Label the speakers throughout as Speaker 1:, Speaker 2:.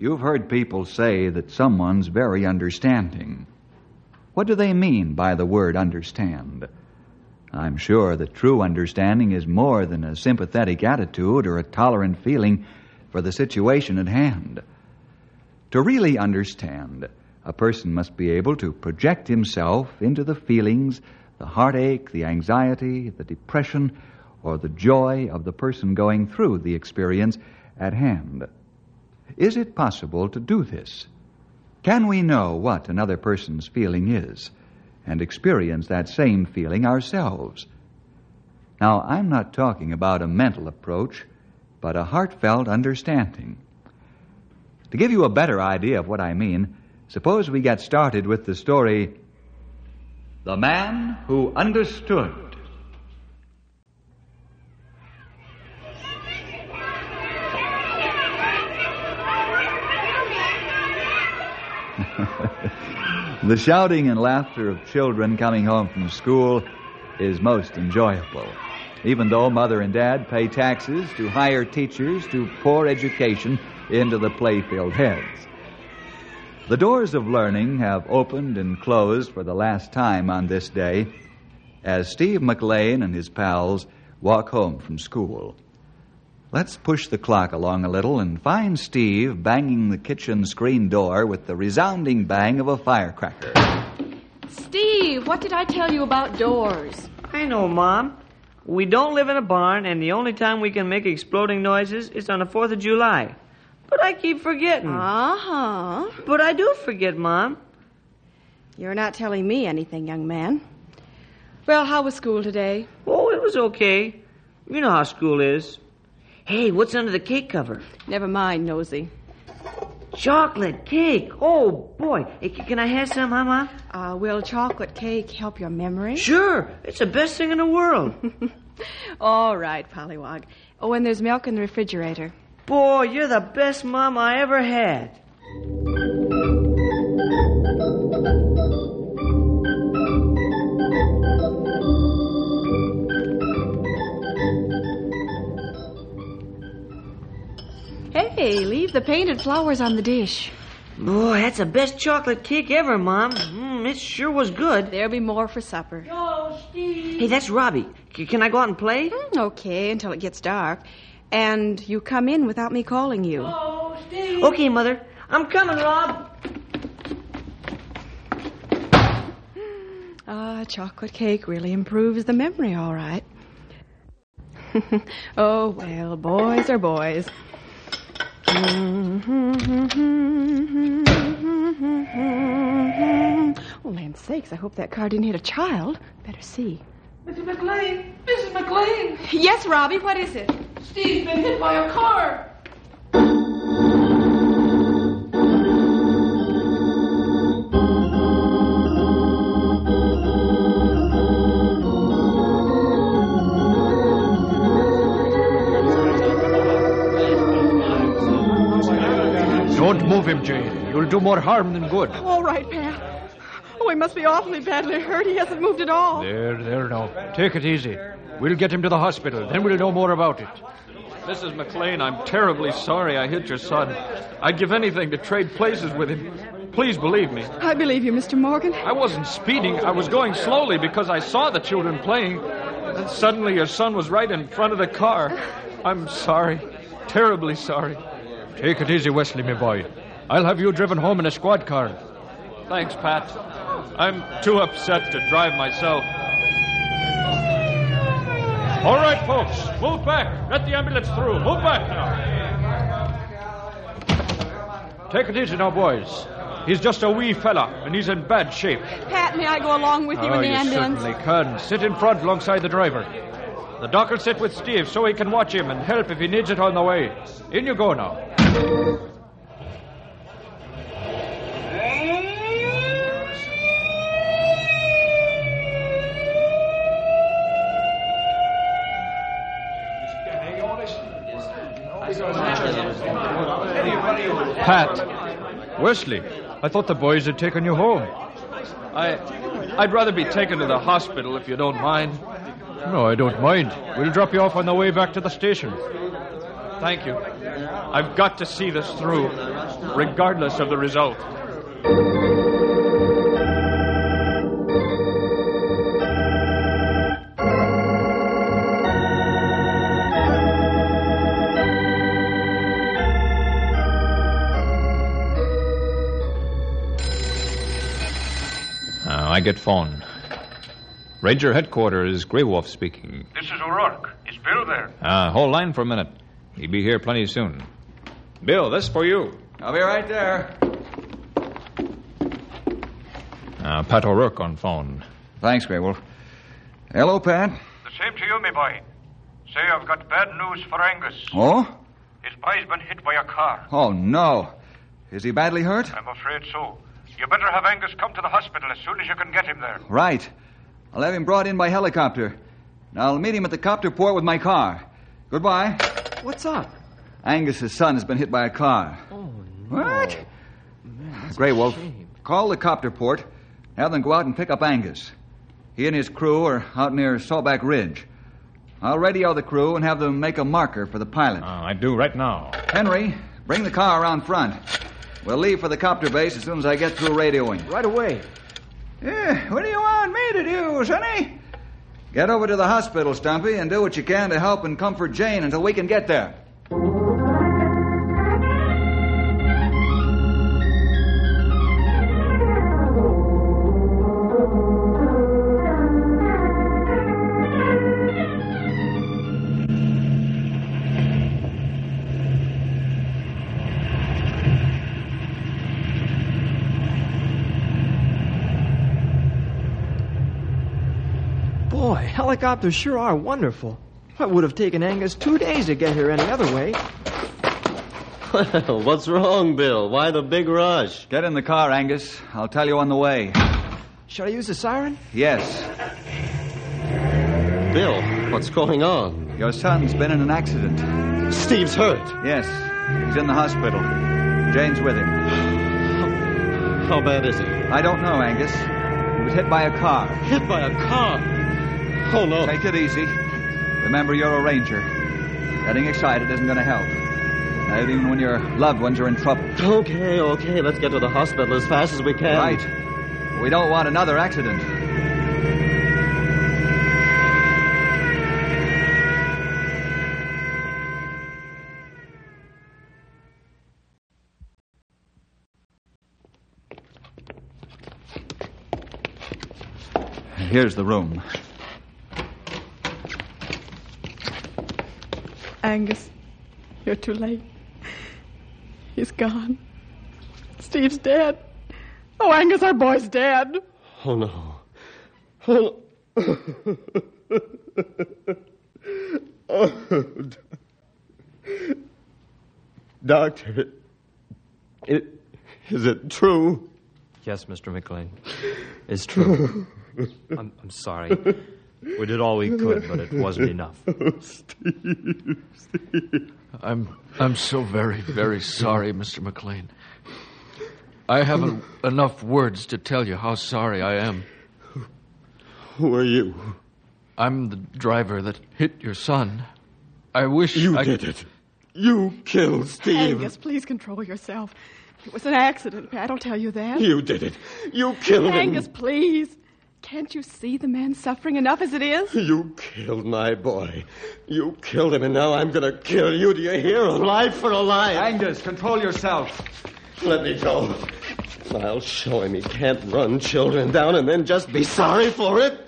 Speaker 1: You've heard people say that someone's very understanding. What do they mean by the word understand? I'm sure that true understanding is more than a sympathetic attitude or a tolerant feeling for the situation at hand. To really understand, a person must be able to project himself into the feelings, the heartache, the anxiety, the depression, or the joy of the person going through the experience at hand. Is it possible to do this? Can we know what another person's feeling is and experience that same feeling ourselves? Now, I'm not talking about a mental approach, but a heartfelt understanding. To give you a better idea of what I mean, suppose we get started with the story The Man Who Understood. the shouting and laughter of children coming home from school is most enjoyable. Even though mother and dad pay taxes to hire teachers to pour education into the play-filled heads. The doors of learning have opened and closed for the last time on this day as Steve McLean and his pals walk home from school. Let's push the clock along a little and find Steve banging the kitchen screen door with the resounding bang of a firecracker.
Speaker 2: Steve, what did I tell you about doors?
Speaker 3: I know, Mom. We don't live in a barn, and the only time we can make exploding noises is on the 4th of July. But I keep forgetting.
Speaker 2: Uh huh.
Speaker 3: But I do forget, Mom.
Speaker 2: You're not telling me anything, young man. Well, how was school today?
Speaker 3: Oh, it was okay. You know how school is. Hey, what's under the cake cover?
Speaker 2: Never mind, Nosy.
Speaker 3: Chocolate cake. Oh, boy. Can I have some, huh, Mom?
Speaker 2: Uh, will chocolate cake help your memory?
Speaker 3: Sure. It's the best thing in the world.
Speaker 2: All right, Pollywog. Oh, and there's milk in the refrigerator.
Speaker 3: Boy, you're the best mom I ever had.
Speaker 2: Hey, leave the painted flowers on the dish.
Speaker 3: Boy, that's the best chocolate cake ever, Mom. Mm, it sure was good.
Speaker 2: There'll be more for supper.
Speaker 3: Hey, that's Robbie. C- can I go out and play?
Speaker 2: Hmm, Okay, until it gets dark. And you come in without me calling you.
Speaker 3: Okay, Mother. I'm coming, Rob.
Speaker 2: Ah, chocolate cake really improves the memory, all right. oh, well, boys are boys. Oh, land sakes, I hope that car didn't hit a child. Better see.
Speaker 4: Mrs. McLean! Mrs. McLean!
Speaker 2: Yes, Robbie, what is it?
Speaker 4: Steve's been hit by a car!
Speaker 5: Him, Jane. You'll do more harm than good.
Speaker 2: All right, Pat. Oh, he must be awfully badly hurt. He hasn't moved at all.
Speaker 5: There, there now. Take it easy. We'll get him to the hospital. Then we'll know more about it.
Speaker 6: Mrs. McLean, I'm terribly sorry I hit your son. I'd give anything to trade places with him. Please believe me.
Speaker 2: I believe you, Mr. Morgan.
Speaker 6: I wasn't speeding. I was going slowly because I saw the children playing. And suddenly your son was right in front of the car. I'm sorry. Terribly sorry.
Speaker 5: Take it easy, Wesley, my boy. I'll have you driven home in a squad car.
Speaker 6: Thanks, Pat. I'm too upset to drive myself. All right, folks, move back. Let the ambulance through. Move back now.
Speaker 5: Take it easy now, boys. He's just a wee fella, and he's in bad shape.
Speaker 2: Pat, may I go along with you
Speaker 5: oh,
Speaker 2: in the
Speaker 5: you
Speaker 2: ambulance?
Speaker 5: certainly can. Sit in front alongside the driver. The doc will sit with Steve so he can watch him and help if he needs it on the way. In you go now. Pat, Wesley, I thought the boys had taken you home.
Speaker 6: I, I'd rather be taken to the hospital if you don't mind.
Speaker 5: No, I don't mind. We'll drop you off on the way back to the station.
Speaker 6: Thank you. I've got to see this through, regardless of the result.
Speaker 5: Get phone. Ranger headquarters, Grey Wolf speaking.
Speaker 7: This is O'Rourke. Is Bill there?
Speaker 5: Uh, hold line for a minute. He'll be here plenty soon. Bill, this for you.
Speaker 1: I'll be right there.
Speaker 5: Uh, Pat O'Rourke on phone.
Speaker 1: Thanks, Grey Wolf. Hello, Pat.
Speaker 7: The same to you, me boy. Say, I've got bad news for Angus.
Speaker 1: Oh?
Speaker 7: His boy's been hit by a car.
Speaker 1: Oh, no. Is he badly hurt?
Speaker 7: I'm afraid so. You better have Angus come to the hospital as soon as you can get him there.
Speaker 1: Right. I'll have him brought in by helicopter. And I'll meet him at the copter port with my car. Goodbye.
Speaker 8: What's up?
Speaker 1: Angus's son has been hit by a car.
Speaker 8: Oh, no.
Speaker 1: What?
Speaker 8: Man,
Speaker 1: Grey Wolf, call the copter port. Have them go out and pick up Angus. He and his crew are out near Sawback Ridge. I'll radio the crew and have them make a marker for the pilot.
Speaker 5: Uh, I do right now.
Speaker 1: Henry, bring the car around front. We'll leave for the copter base as soon as I get through radioing.
Speaker 8: Right away.
Speaker 1: Yeah, what do you want me to do, Sonny? Get over to the hospital, Stumpy, and do what you can to help and comfort Jane until we can get there.
Speaker 8: Helicopters sure are wonderful. It would have taken Angus two days to get here any other way.
Speaker 9: Well, what's wrong, Bill? Why the big rush?
Speaker 1: Get in the car, Angus. I'll tell you on the way.
Speaker 8: Should I use the siren?
Speaker 1: Yes,
Speaker 9: Bill, what's going on?
Speaker 1: your son's been in an accident.
Speaker 9: Steve's hurt.
Speaker 1: Yes, he's in the hospital. Jane's with him.
Speaker 9: How bad is he?
Speaker 1: I don't know, Angus. He was hit by a car.
Speaker 9: Hit by a car. Oh, no.
Speaker 1: Take it easy. Remember, you're a ranger. Getting excited isn't going to help. Not even when your loved ones are in trouble.
Speaker 9: Okay, okay. Let's get to the hospital as fast as we can.
Speaker 1: Right. We don't want another accident. Here's the room.
Speaker 2: Angus, you're too late. He's gone. Steve's dead. Oh, Angus, our boy's dead.
Speaker 9: Oh, no. Oh, no. oh, Doctor, it, is it true?
Speaker 8: Yes, Mr. McLean. It's true. I'm, I'm sorry. We did all we could, but it wasn't enough.
Speaker 9: Steve, Steve.
Speaker 6: I'm I'm so very very sorry, Mr. McLean. I haven't enough words to tell you how sorry I am.
Speaker 9: Who are you?
Speaker 6: I'm the driver that hit your son. I wish
Speaker 9: You
Speaker 6: I
Speaker 9: did it. You killed Steve.
Speaker 2: Angus, please control yourself. It was an accident, Pat. I'll tell you that.
Speaker 9: You did it. You killed
Speaker 2: Angus,
Speaker 9: him.
Speaker 2: please. Can't you see the man suffering enough as it is?
Speaker 9: You killed my boy. You killed him, and now I'm going to kill you. Do you hear? A life for a life.
Speaker 1: Angus, control yourself.
Speaker 9: Let me go. I'll show him he can't run children down and then just be sorry for it.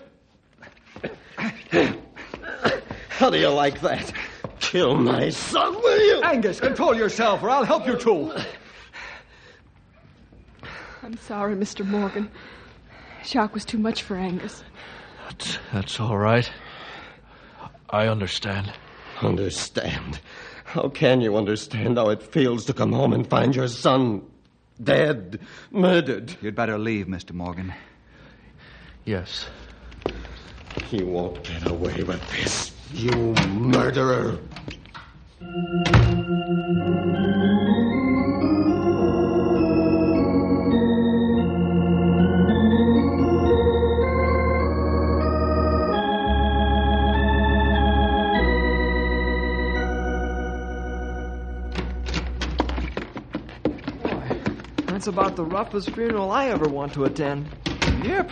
Speaker 9: How do you like that? Kill my son, will you?
Speaker 1: Angus, control yourself, or I'll help you too.
Speaker 2: I'm sorry, Mr. Morgan. Shock was too much for Angus.
Speaker 6: That's, that's all right. I understand.
Speaker 9: Understand? How can you understand how it feels to come home and find your son dead, murdered?
Speaker 10: You'd better leave, Mr. Morgan.
Speaker 6: Yes.
Speaker 9: You won't get away with this, you murderer.
Speaker 11: That's about the roughest funeral I ever want to attend.
Speaker 1: Yep.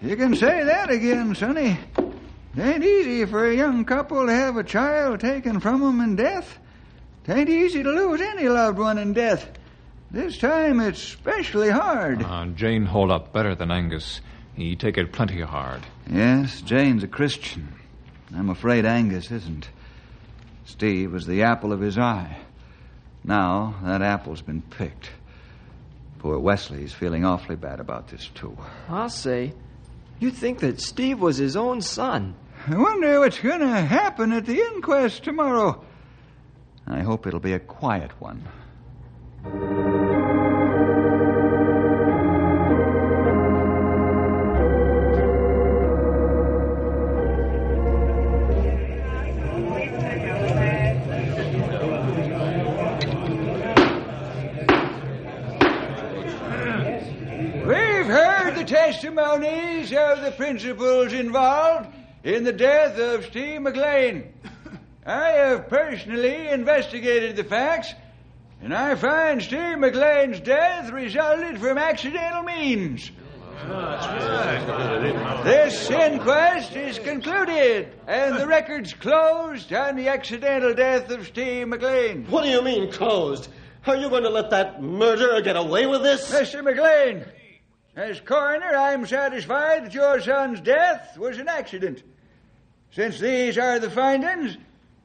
Speaker 1: You can say that again, Sonny. It ain't easy for a young couple to have a child taken from 'em in death. It ain't easy to lose any loved one in death. This time it's especially hard.
Speaker 6: Uh, Jane hold up better than Angus. He take it plenty hard.
Speaker 10: Yes, Jane's a Christian. I'm afraid Angus isn't. Steve was the apple of his eye. Now that apple's been picked. Poor Wesley's feeling awfully bad about this, too.
Speaker 11: I'll say. You'd think that Steve was his own son.
Speaker 1: I wonder what's going to happen at the inquest tomorrow.
Speaker 10: I hope it'll be a quiet one.
Speaker 1: The testimonies of the principals involved in the death of Steve McLean. I have personally investigated the facts, and I find Steve McLean's death resulted from accidental means. This inquest is concluded, and the record's closed on the accidental death of Steve McLean.
Speaker 9: What do you mean, closed? Are you going to let that murderer get away with this?
Speaker 1: Mr. McLean, as coroner, I'm satisfied that your son's death was an accident. Since these are the findings,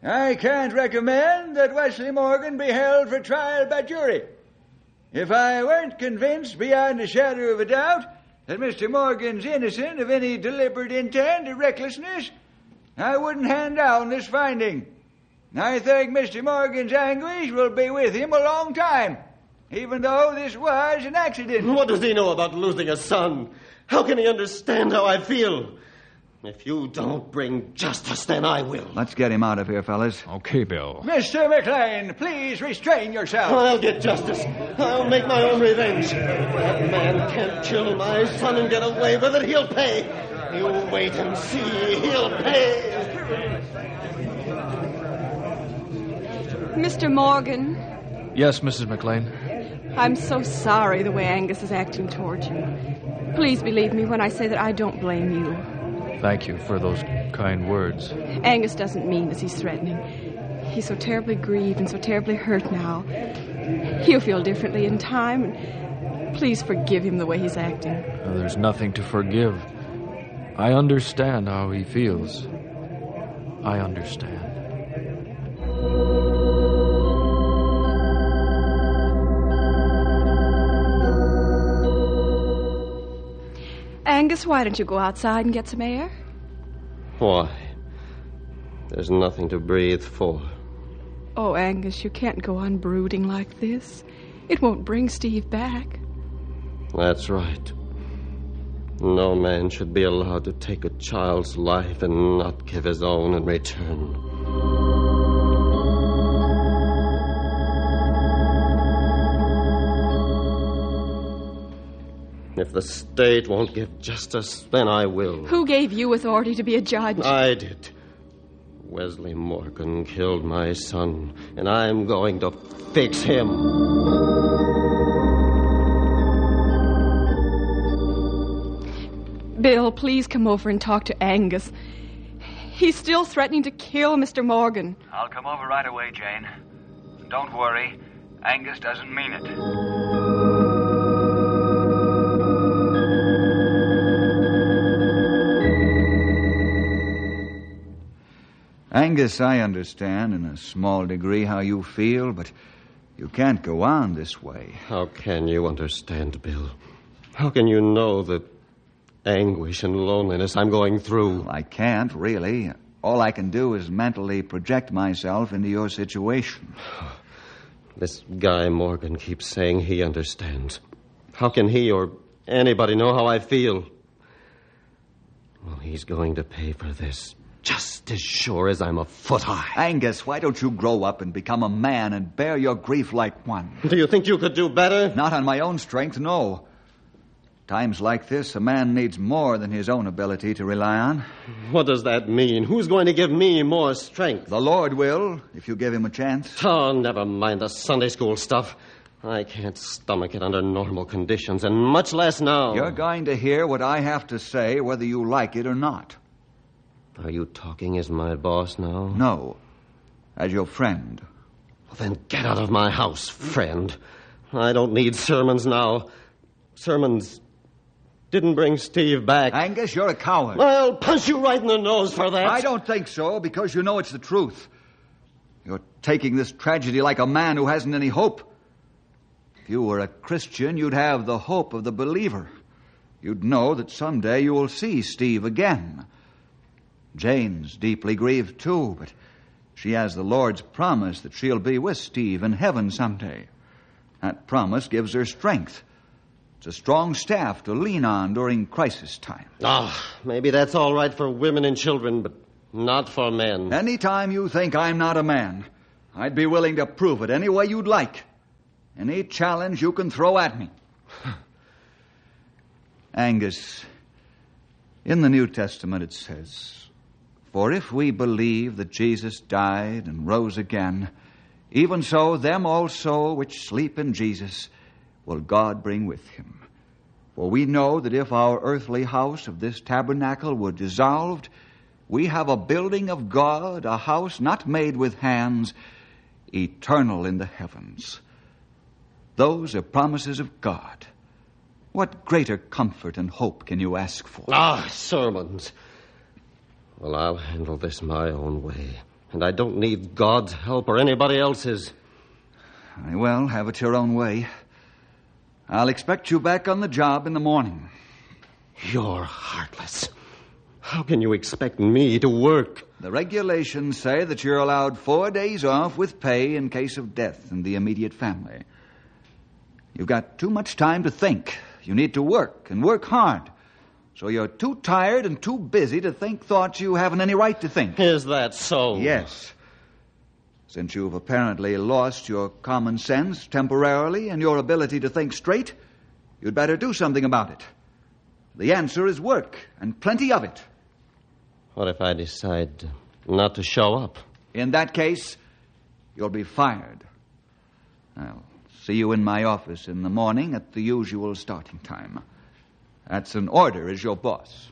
Speaker 1: I can't recommend that Wesley Morgan be held for trial by jury. If I weren't convinced beyond a shadow of a doubt that Mr. Morgan's innocent of any deliberate intent or recklessness, I wouldn't hand down this finding. I think Mr. Morgan's anguish will be with him a long time, even though this was an accident.
Speaker 9: What does he know about losing a son? How can he understand how I feel? If you don't bring justice, then I will.
Speaker 10: Let's get him out of here, fellas.
Speaker 6: Okay, Bill.
Speaker 1: Mr. McLean, please restrain yourself.
Speaker 9: I'll get justice. I'll make my own revenge. If that man can't kill my son and get away with it, he'll pay. You wait and see. He'll pay.
Speaker 2: Mr. Morgan,
Speaker 6: Yes, Mrs. McLean.
Speaker 2: I'm so sorry the way Angus is acting towards you. Please believe me when I say that I don't blame you.
Speaker 6: Thank you for those kind words.
Speaker 2: Angus doesn't mean as he's threatening. He's so terribly grieved and so terribly hurt now. He'll feel differently in time. And please forgive him the way he's acting.
Speaker 6: Uh, There's nothing to forgive. I understand how he feels. I understand.
Speaker 2: Angus, why don't you go outside and get some air?
Speaker 9: Why? There's nothing to breathe for.
Speaker 2: Oh, Angus, you can't go on brooding like this. It won't bring Steve back.
Speaker 9: That's right. No man should be allowed to take a child's life and not give his own in return. If the state won't give justice, then I will.
Speaker 2: Who gave you authority to be a judge?
Speaker 9: I did. Wesley Morgan killed my son, and I'm going to fix him.
Speaker 2: Bill, please come over and talk to Angus. He's still threatening to kill Mr. Morgan.
Speaker 12: I'll come over right away, Jane. Don't worry. Angus doesn't mean it.
Speaker 10: Angus, I understand in a small degree how you feel, but you can't go on this way.
Speaker 9: How can you understand, Bill? How can you know the anguish and loneliness I'm going through?
Speaker 10: I can't, really.
Speaker 1: All I can do is mentally project myself into your situation.
Speaker 9: This guy Morgan keeps saying he understands. How can he or anybody know how I feel? Well, he's going to pay for this just as sure as I'm a foot high.
Speaker 1: Angus, why don't you grow up and become a man and bear your grief like one?
Speaker 9: Do you think you could do better?
Speaker 1: Not on my own strength, no. Times like this, a man needs more than his own ability to rely on.
Speaker 9: What does that mean? Who's going to give me more strength?
Speaker 1: The Lord will, if you give him a chance.
Speaker 9: Oh, never mind the Sunday school stuff. I can't stomach it under normal conditions, and much less now.
Speaker 1: You're going to hear what I have to say, whether you like it or not.
Speaker 9: Are you talking as my boss now?
Speaker 1: No, as your friend.
Speaker 9: Well, then get out of my house, friend. I don't need sermons now. Sermons didn't bring Steve back.
Speaker 1: Angus, you're a coward.
Speaker 9: I'll punch you right in the nose for that.
Speaker 1: I don't think so, because you know it's the truth. You're taking this tragedy like a man who hasn't any hope. If you were a Christian, you'd have the hope of the believer. You'd know that someday you will see Steve again. Jane's deeply grieved too, but she has the Lord's promise that she'll be with Steve in heaven someday. That promise gives her strength. It's a strong staff to lean on during crisis time.
Speaker 9: Ah, maybe that's all right for women and children, but not for men.
Speaker 1: Any time you think I'm not a man, I'd be willing to prove it any way you'd like. Any challenge you can throw at me. Angus, in the New Testament it says, For if we believe that Jesus died and rose again, even so them also which sleep in Jesus will God bring with him. For we know that if our earthly house of this tabernacle were dissolved, we have a building of God, a house not made with hands, eternal in the heavens. Those are promises of God. What greater comfort and hope can you ask for?
Speaker 9: Ah, sermons. Well, I'll handle this my own way. And I don't need God's help or anybody else's.
Speaker 1: Very well, have it your own way. I'll expect you back on the job in the morning.
Speaker 9: You're heartless. How can you expect me to work?
Speaker 1: The regulations say that you're allowed four days off with pay in case of death in the immediate family. You've got too much time to think. You need to work and work hard. So you're too tired and too busy to think thoughts you haven't any right to think.
Speaker 9: Is that so?
Speaker 1: Yes. Since you've apparently lost your common sense temporarily and your ability to think straight, you'd better do something about it. The answer is work, and plenty of it.
Speaker 9: What if I decide not to show up?
Speaker 1: In that case, you'll be fired. I'll see you in my office in the morning at the usual starting time. That's an order as your boss.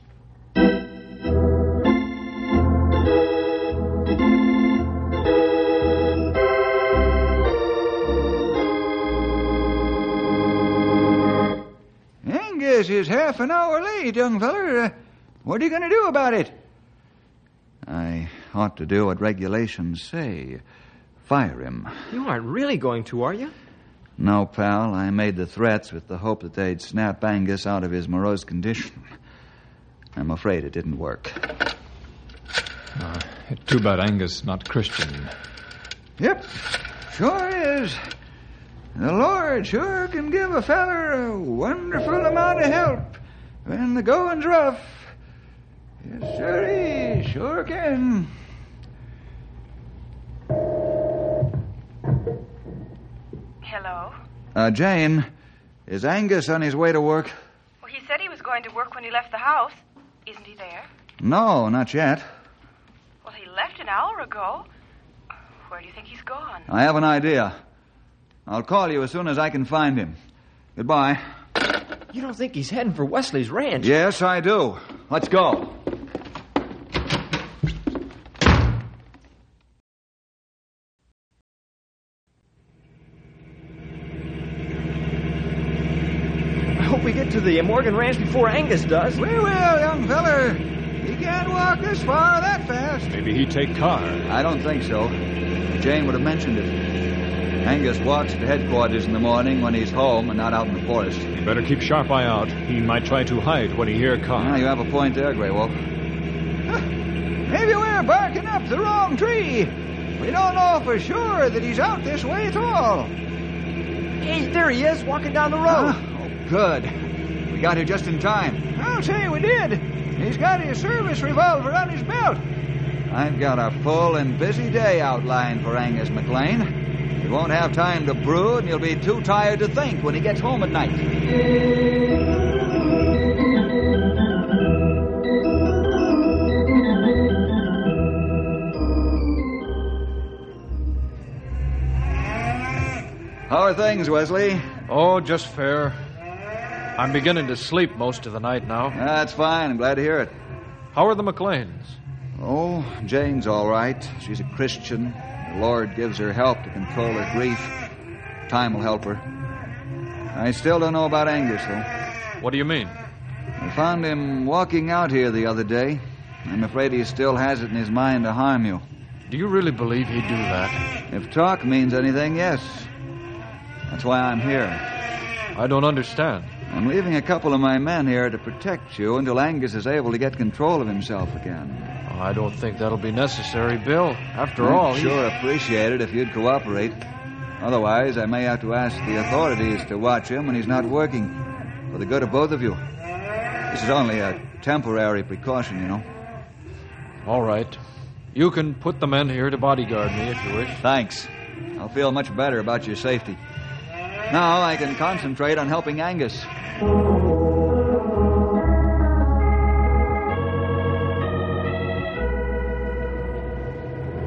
Speaker 1: Angus is half an hour late, young feller. Uh, what are you going to do about it? I ought to do what regulations say fire him.
Speaker 11: You aren't really going to, are you?
Speaker 1: No, pal. I made the threats with the hope that they'd snap Angus out of his morose condition. I'm afraid it didn't work.
Speaker 6: Uh, too bad Angus not Christian.
Speaker 1: Yep, sure is. The Lord sure can give a feller a wonderful amount of help when the going's rough. Yes, sir, he sure can.
Speaker 2: Hello?
Speaker 1: Uh, Jane, is Angus on his way to work?
Speaker 2: Well, he said he was going to work when he left the house. Isn't he there?
Speaker 1: No, not yet.
Speaker 2: Well, he left an hour ago. Where do you think he's gone?
Speaker 1: I have an idea. I'll call you as soon as I can find him. Goodbye.
Speaker 11: You don't think he's heading for Wesley's ranch?
Speaker 1: Yes, I do. Let's go.
Speaker 11: I hope we get to the Morgan Ranch before Angus does.
Speaker 1: We will, young feller. He can't walk this far that fast.
Speaker 6: Maybe he'd take car.
Speaker 1: I don't think so. Jane would have mentioned it. Angus walks to headquarters in the morning when he's home and not out in the forest.
Speaker 6: You better keep sharp eye out. He might try to hide when he hear car.
Speaker 1: Ah, you have a point there, Grey Wolf. Maybe we're barking up the wrong tree. We don't know for sure that he's out this way at all.
Speaker 11: Hey, there he is, walking down the road.
Speaker 1: Oh, good. We got here just in time. I'll say we did. He's got his service revolver on his belt. I've got a full and busy day outlined for Angus McLean. He won't have time to brood, and he'll be too tired to think when he gets home at night. How are things, Wesley?
Speaker 6: Oh, just fair. I'm beginning to sleep most of the night now.
Speaker 1: That's fine. I'm glad to hear it.
Speaker 6: How are the McLeans?
Speaker 1: Oh, Jane's all right. She's a Christian. The Lord gives her help to control her grief. Time will help her. I still don't know about Angus, though.
Speaker 6: What do you mean?
Speaker 1: I found him walking out here the other day. I'm afraid he still has it in his mind to harm you.
Speaker 6: Do you really believe he'd do that?
Speaker 1: If talk means anything, yes. That's why I'm here.
Speaker 6: I don't understand.
Speaker 1: I'm leaving a couple of my men here to protect you until Angus is able to get control of himself again.
Speaker 6: Oh, I don't think that'll be necessary, Bill. After
Speaker 1: I'd
Speaker 6: all, he-
Speaker 1: sure appreciate it if you'd cooperate. Otherwise, I may have to ask the authorities to watch him when he's not working, for the good of both of you. This is only a temporary precaution, you know.
Speaker 6: All right. You can put the men here to bodyguard me if you wish.
Speaker 1: Thanks. I'll feel much better about your safety. Now I can concentrate on helping Angus.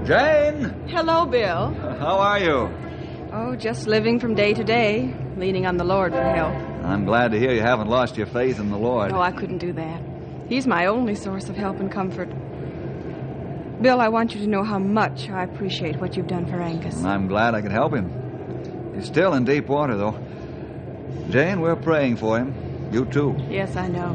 Speaker 1: Jane!
Speaker 2: Hello, Bill.
Speaker 1: How are you?
Speaker 2: Oh, just living from day to day, leaning on the Lord for help.
Speaker 1: I'm glad to hear you haven't lost your faith in the Lord.
Speaker 2: Oh, I couldn't do that. He's my only source of help and comfort. Bill, I want you to know how much I appreciate what you've done for Angus.
Speaker 1: I'm glad I could help him. He's still in deep water, though. Jane, we're praying for him. You too.
Speaker 2: Yes, I know.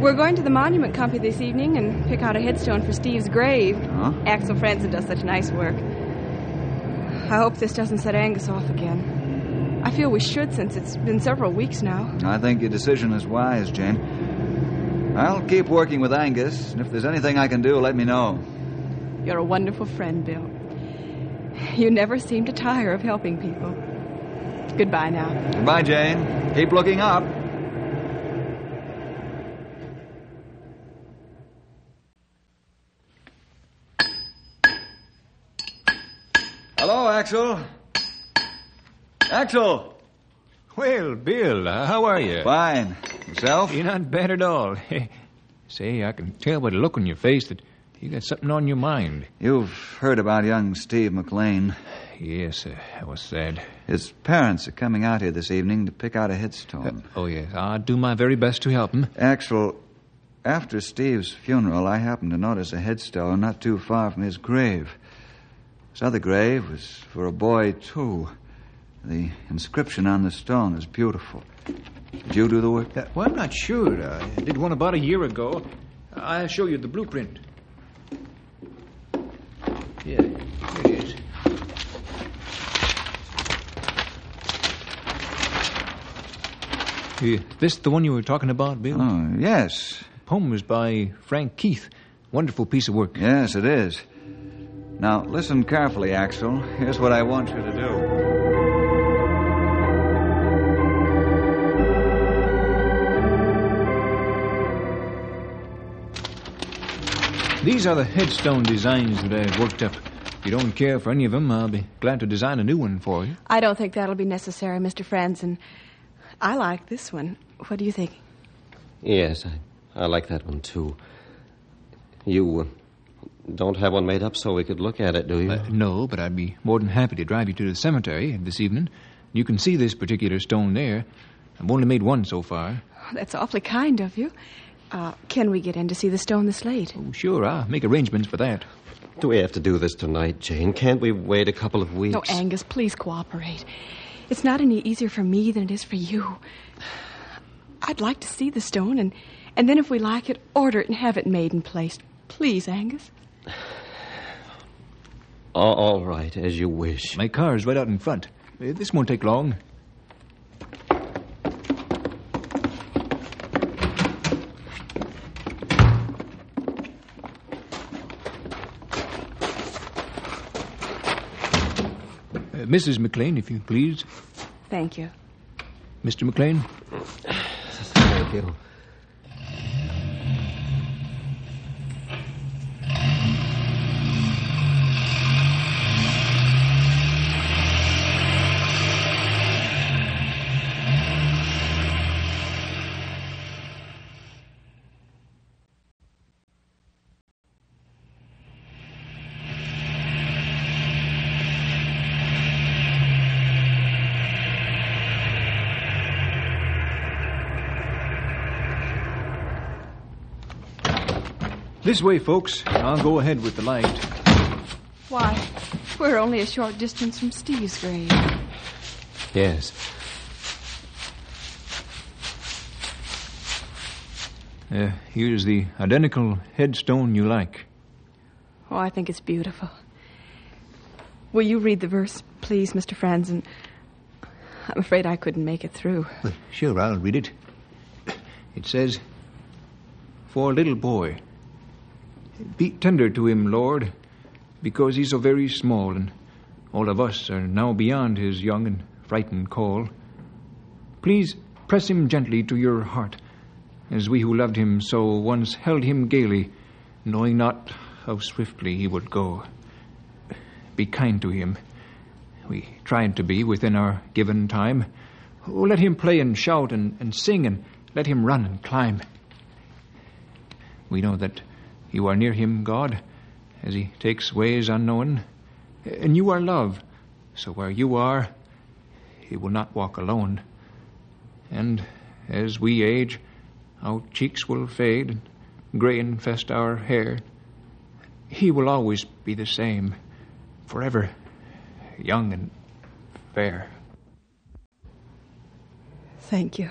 Speaker 2: We're going to the monument company this evening and pick out a headstone for Steve's grave.
Speaker 1: Huh?
Speaker 2: Axel Franzen does such nice work. I hope this doesn't set Angus off again. I feel we should since it's been several weeks now.
Speaker 1: I think your decision is wise, Jane. I'll keep working with Angus, and if there's anything I can do, let me know.
Speaker 2: You're a wonderful friend, Bill. You never seem to tire of helping people. Goodbye now.
Speaker 1: Goodbye, Jane. Keep looking up. Hello, Axel. Axel.
Speaker 13: Well, Bill, uh, how are you?
Speaker 1: Fine. Yourself?
Speaker 13: You're not bad at all. Say, I can tell by the look on your face that you got something on your mind.
Speaker 1: You've heard about young Steve McLean.
Speaker 13: Yes, uh, that was sad.
Speaker 1: His parents are coming out here this evening to pick out a headstone.
Speaker 13: Oh, yes. I'll do my very best to help him.
Speaker 1: Axel, after Steve's funeral, I happened to notice a headstone not too far from his grave. This other grave was for a boy, too. The inscription on the stone is beautiful. Did you do the work?
Speaker 13: Uh, well, I'm not sure. Uh, I did one about a year ago. I'll show you the blueprint. Yeah, here it is. Uh, this the one you were talking about, Bill?
Speaker 1: Oh, yes.
Speaker 13: poem was by Frank Keith. Wonderful piece of work.
Speaker 1: Yes, it is. Now, listen carefully, Axel. Here's what I want you to do.
Speaker 13: These are the headstone designs that I've worked up. If you don't care for any of them, I'll be glad to design a new one for you.
Speaker 2: I don't think that'll be necessary, Mr. Franzen. I like this one. What do you think?
Speaker 9: Yes, I, I like that one too. You uh, don't have one made up so we could look at it, do you?
Speaker 13: Uh, no, but I'd be more than happy to drive you to the cemetery this evening. You can see this particular stone there. I've only made one so far.
Speaker 2: Oh, that's awfully kind of you. Uh, can we get in to see the stone this late?
Speaker 13: Oh, sure, I'll make arrangements for that.
Speaker 9: Do we have to do this tonight, Jane? Can't we wait a couple of weeks?
Speaker 2: No, Angus, please cooperate. It's not any easier for me than it is for you. I'd like to see the stone, and, and then if we like it, order it and have it made and placed. Please, Angus.
Speaker 9: All- all right, as you wish.
Speaker 13: My car's right out in front. Uh, This won't take long. Mrs. McLean, if you please.
Speaker 2: Thank you.
Speaker 13: Mr. McLean?
Speaker 9: Thank you.
Speaker 13: This way, folks. I'll go ahead with the light.
Speaker 2: Why, we're only a short distance from Steve's grave.
Speaker 9: Yes.
Speaker 13: Uh, here's the identical headstone you like.
Speaker 2: Oh, I think it's beautiful. Will you read the verse, please, Mr. Franzen? I'm afraid I couldn't make it through.
Speaker 13: Well, sure, I'll read it. It says, For a little boy, be tender to him, Lord, because he's so very small, and all of us are now beyond his young and frightened call. Please press him gently to your heart, as we who loved him so once held him gaily, knowing not how swiftly he would go. Be kind to him. We tried to be within our given time. Oh, let him play and shout and, and sing, and let him run and climb. We know that you are near him, God, as he takes ways unknown. And you are love, so where you are, he will not walk alone. And as we age, our cheeks will fade, and gray infest our hair. He will always be the same, forever young and fair.
Speaker 2: Thank you.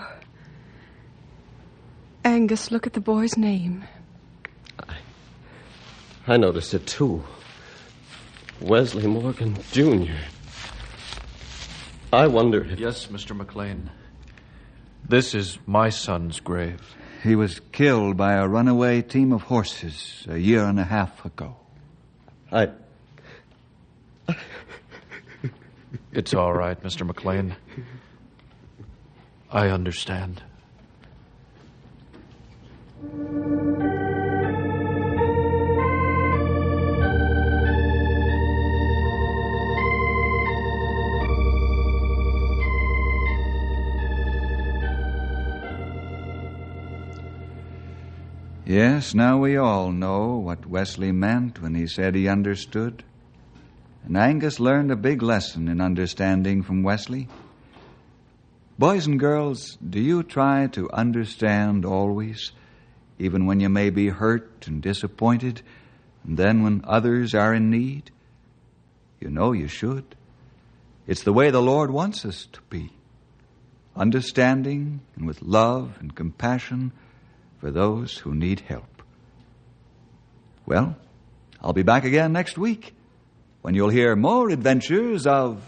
Speaker 2: Angus, look at the boy's name.
Speaker 9: I noticed it too. Wesley Morgan, Jr. I wonder if.
Speaker 6: Yes, Mr. McLean. This is my son's grave.
Speaker 1: He was killed by a runaway team of horses a year and a half ago.
Speaker 9: I.
Speaker 6: It's all right, Mr. McLean. I understand.
Speaker 1: Yes, now we all know what Wesley meant when he said he understood. And Angus learned a big lesson in understanding from Wesley. Boys and girls, do you try to understand always, even when you may be hurt and disappointed, and then when others are in need? You know you should. It's the way the Lord wants us to be. Understanding and with love and compassion for those who need help. Well, I'll be back again next week when you'll hear more adventures of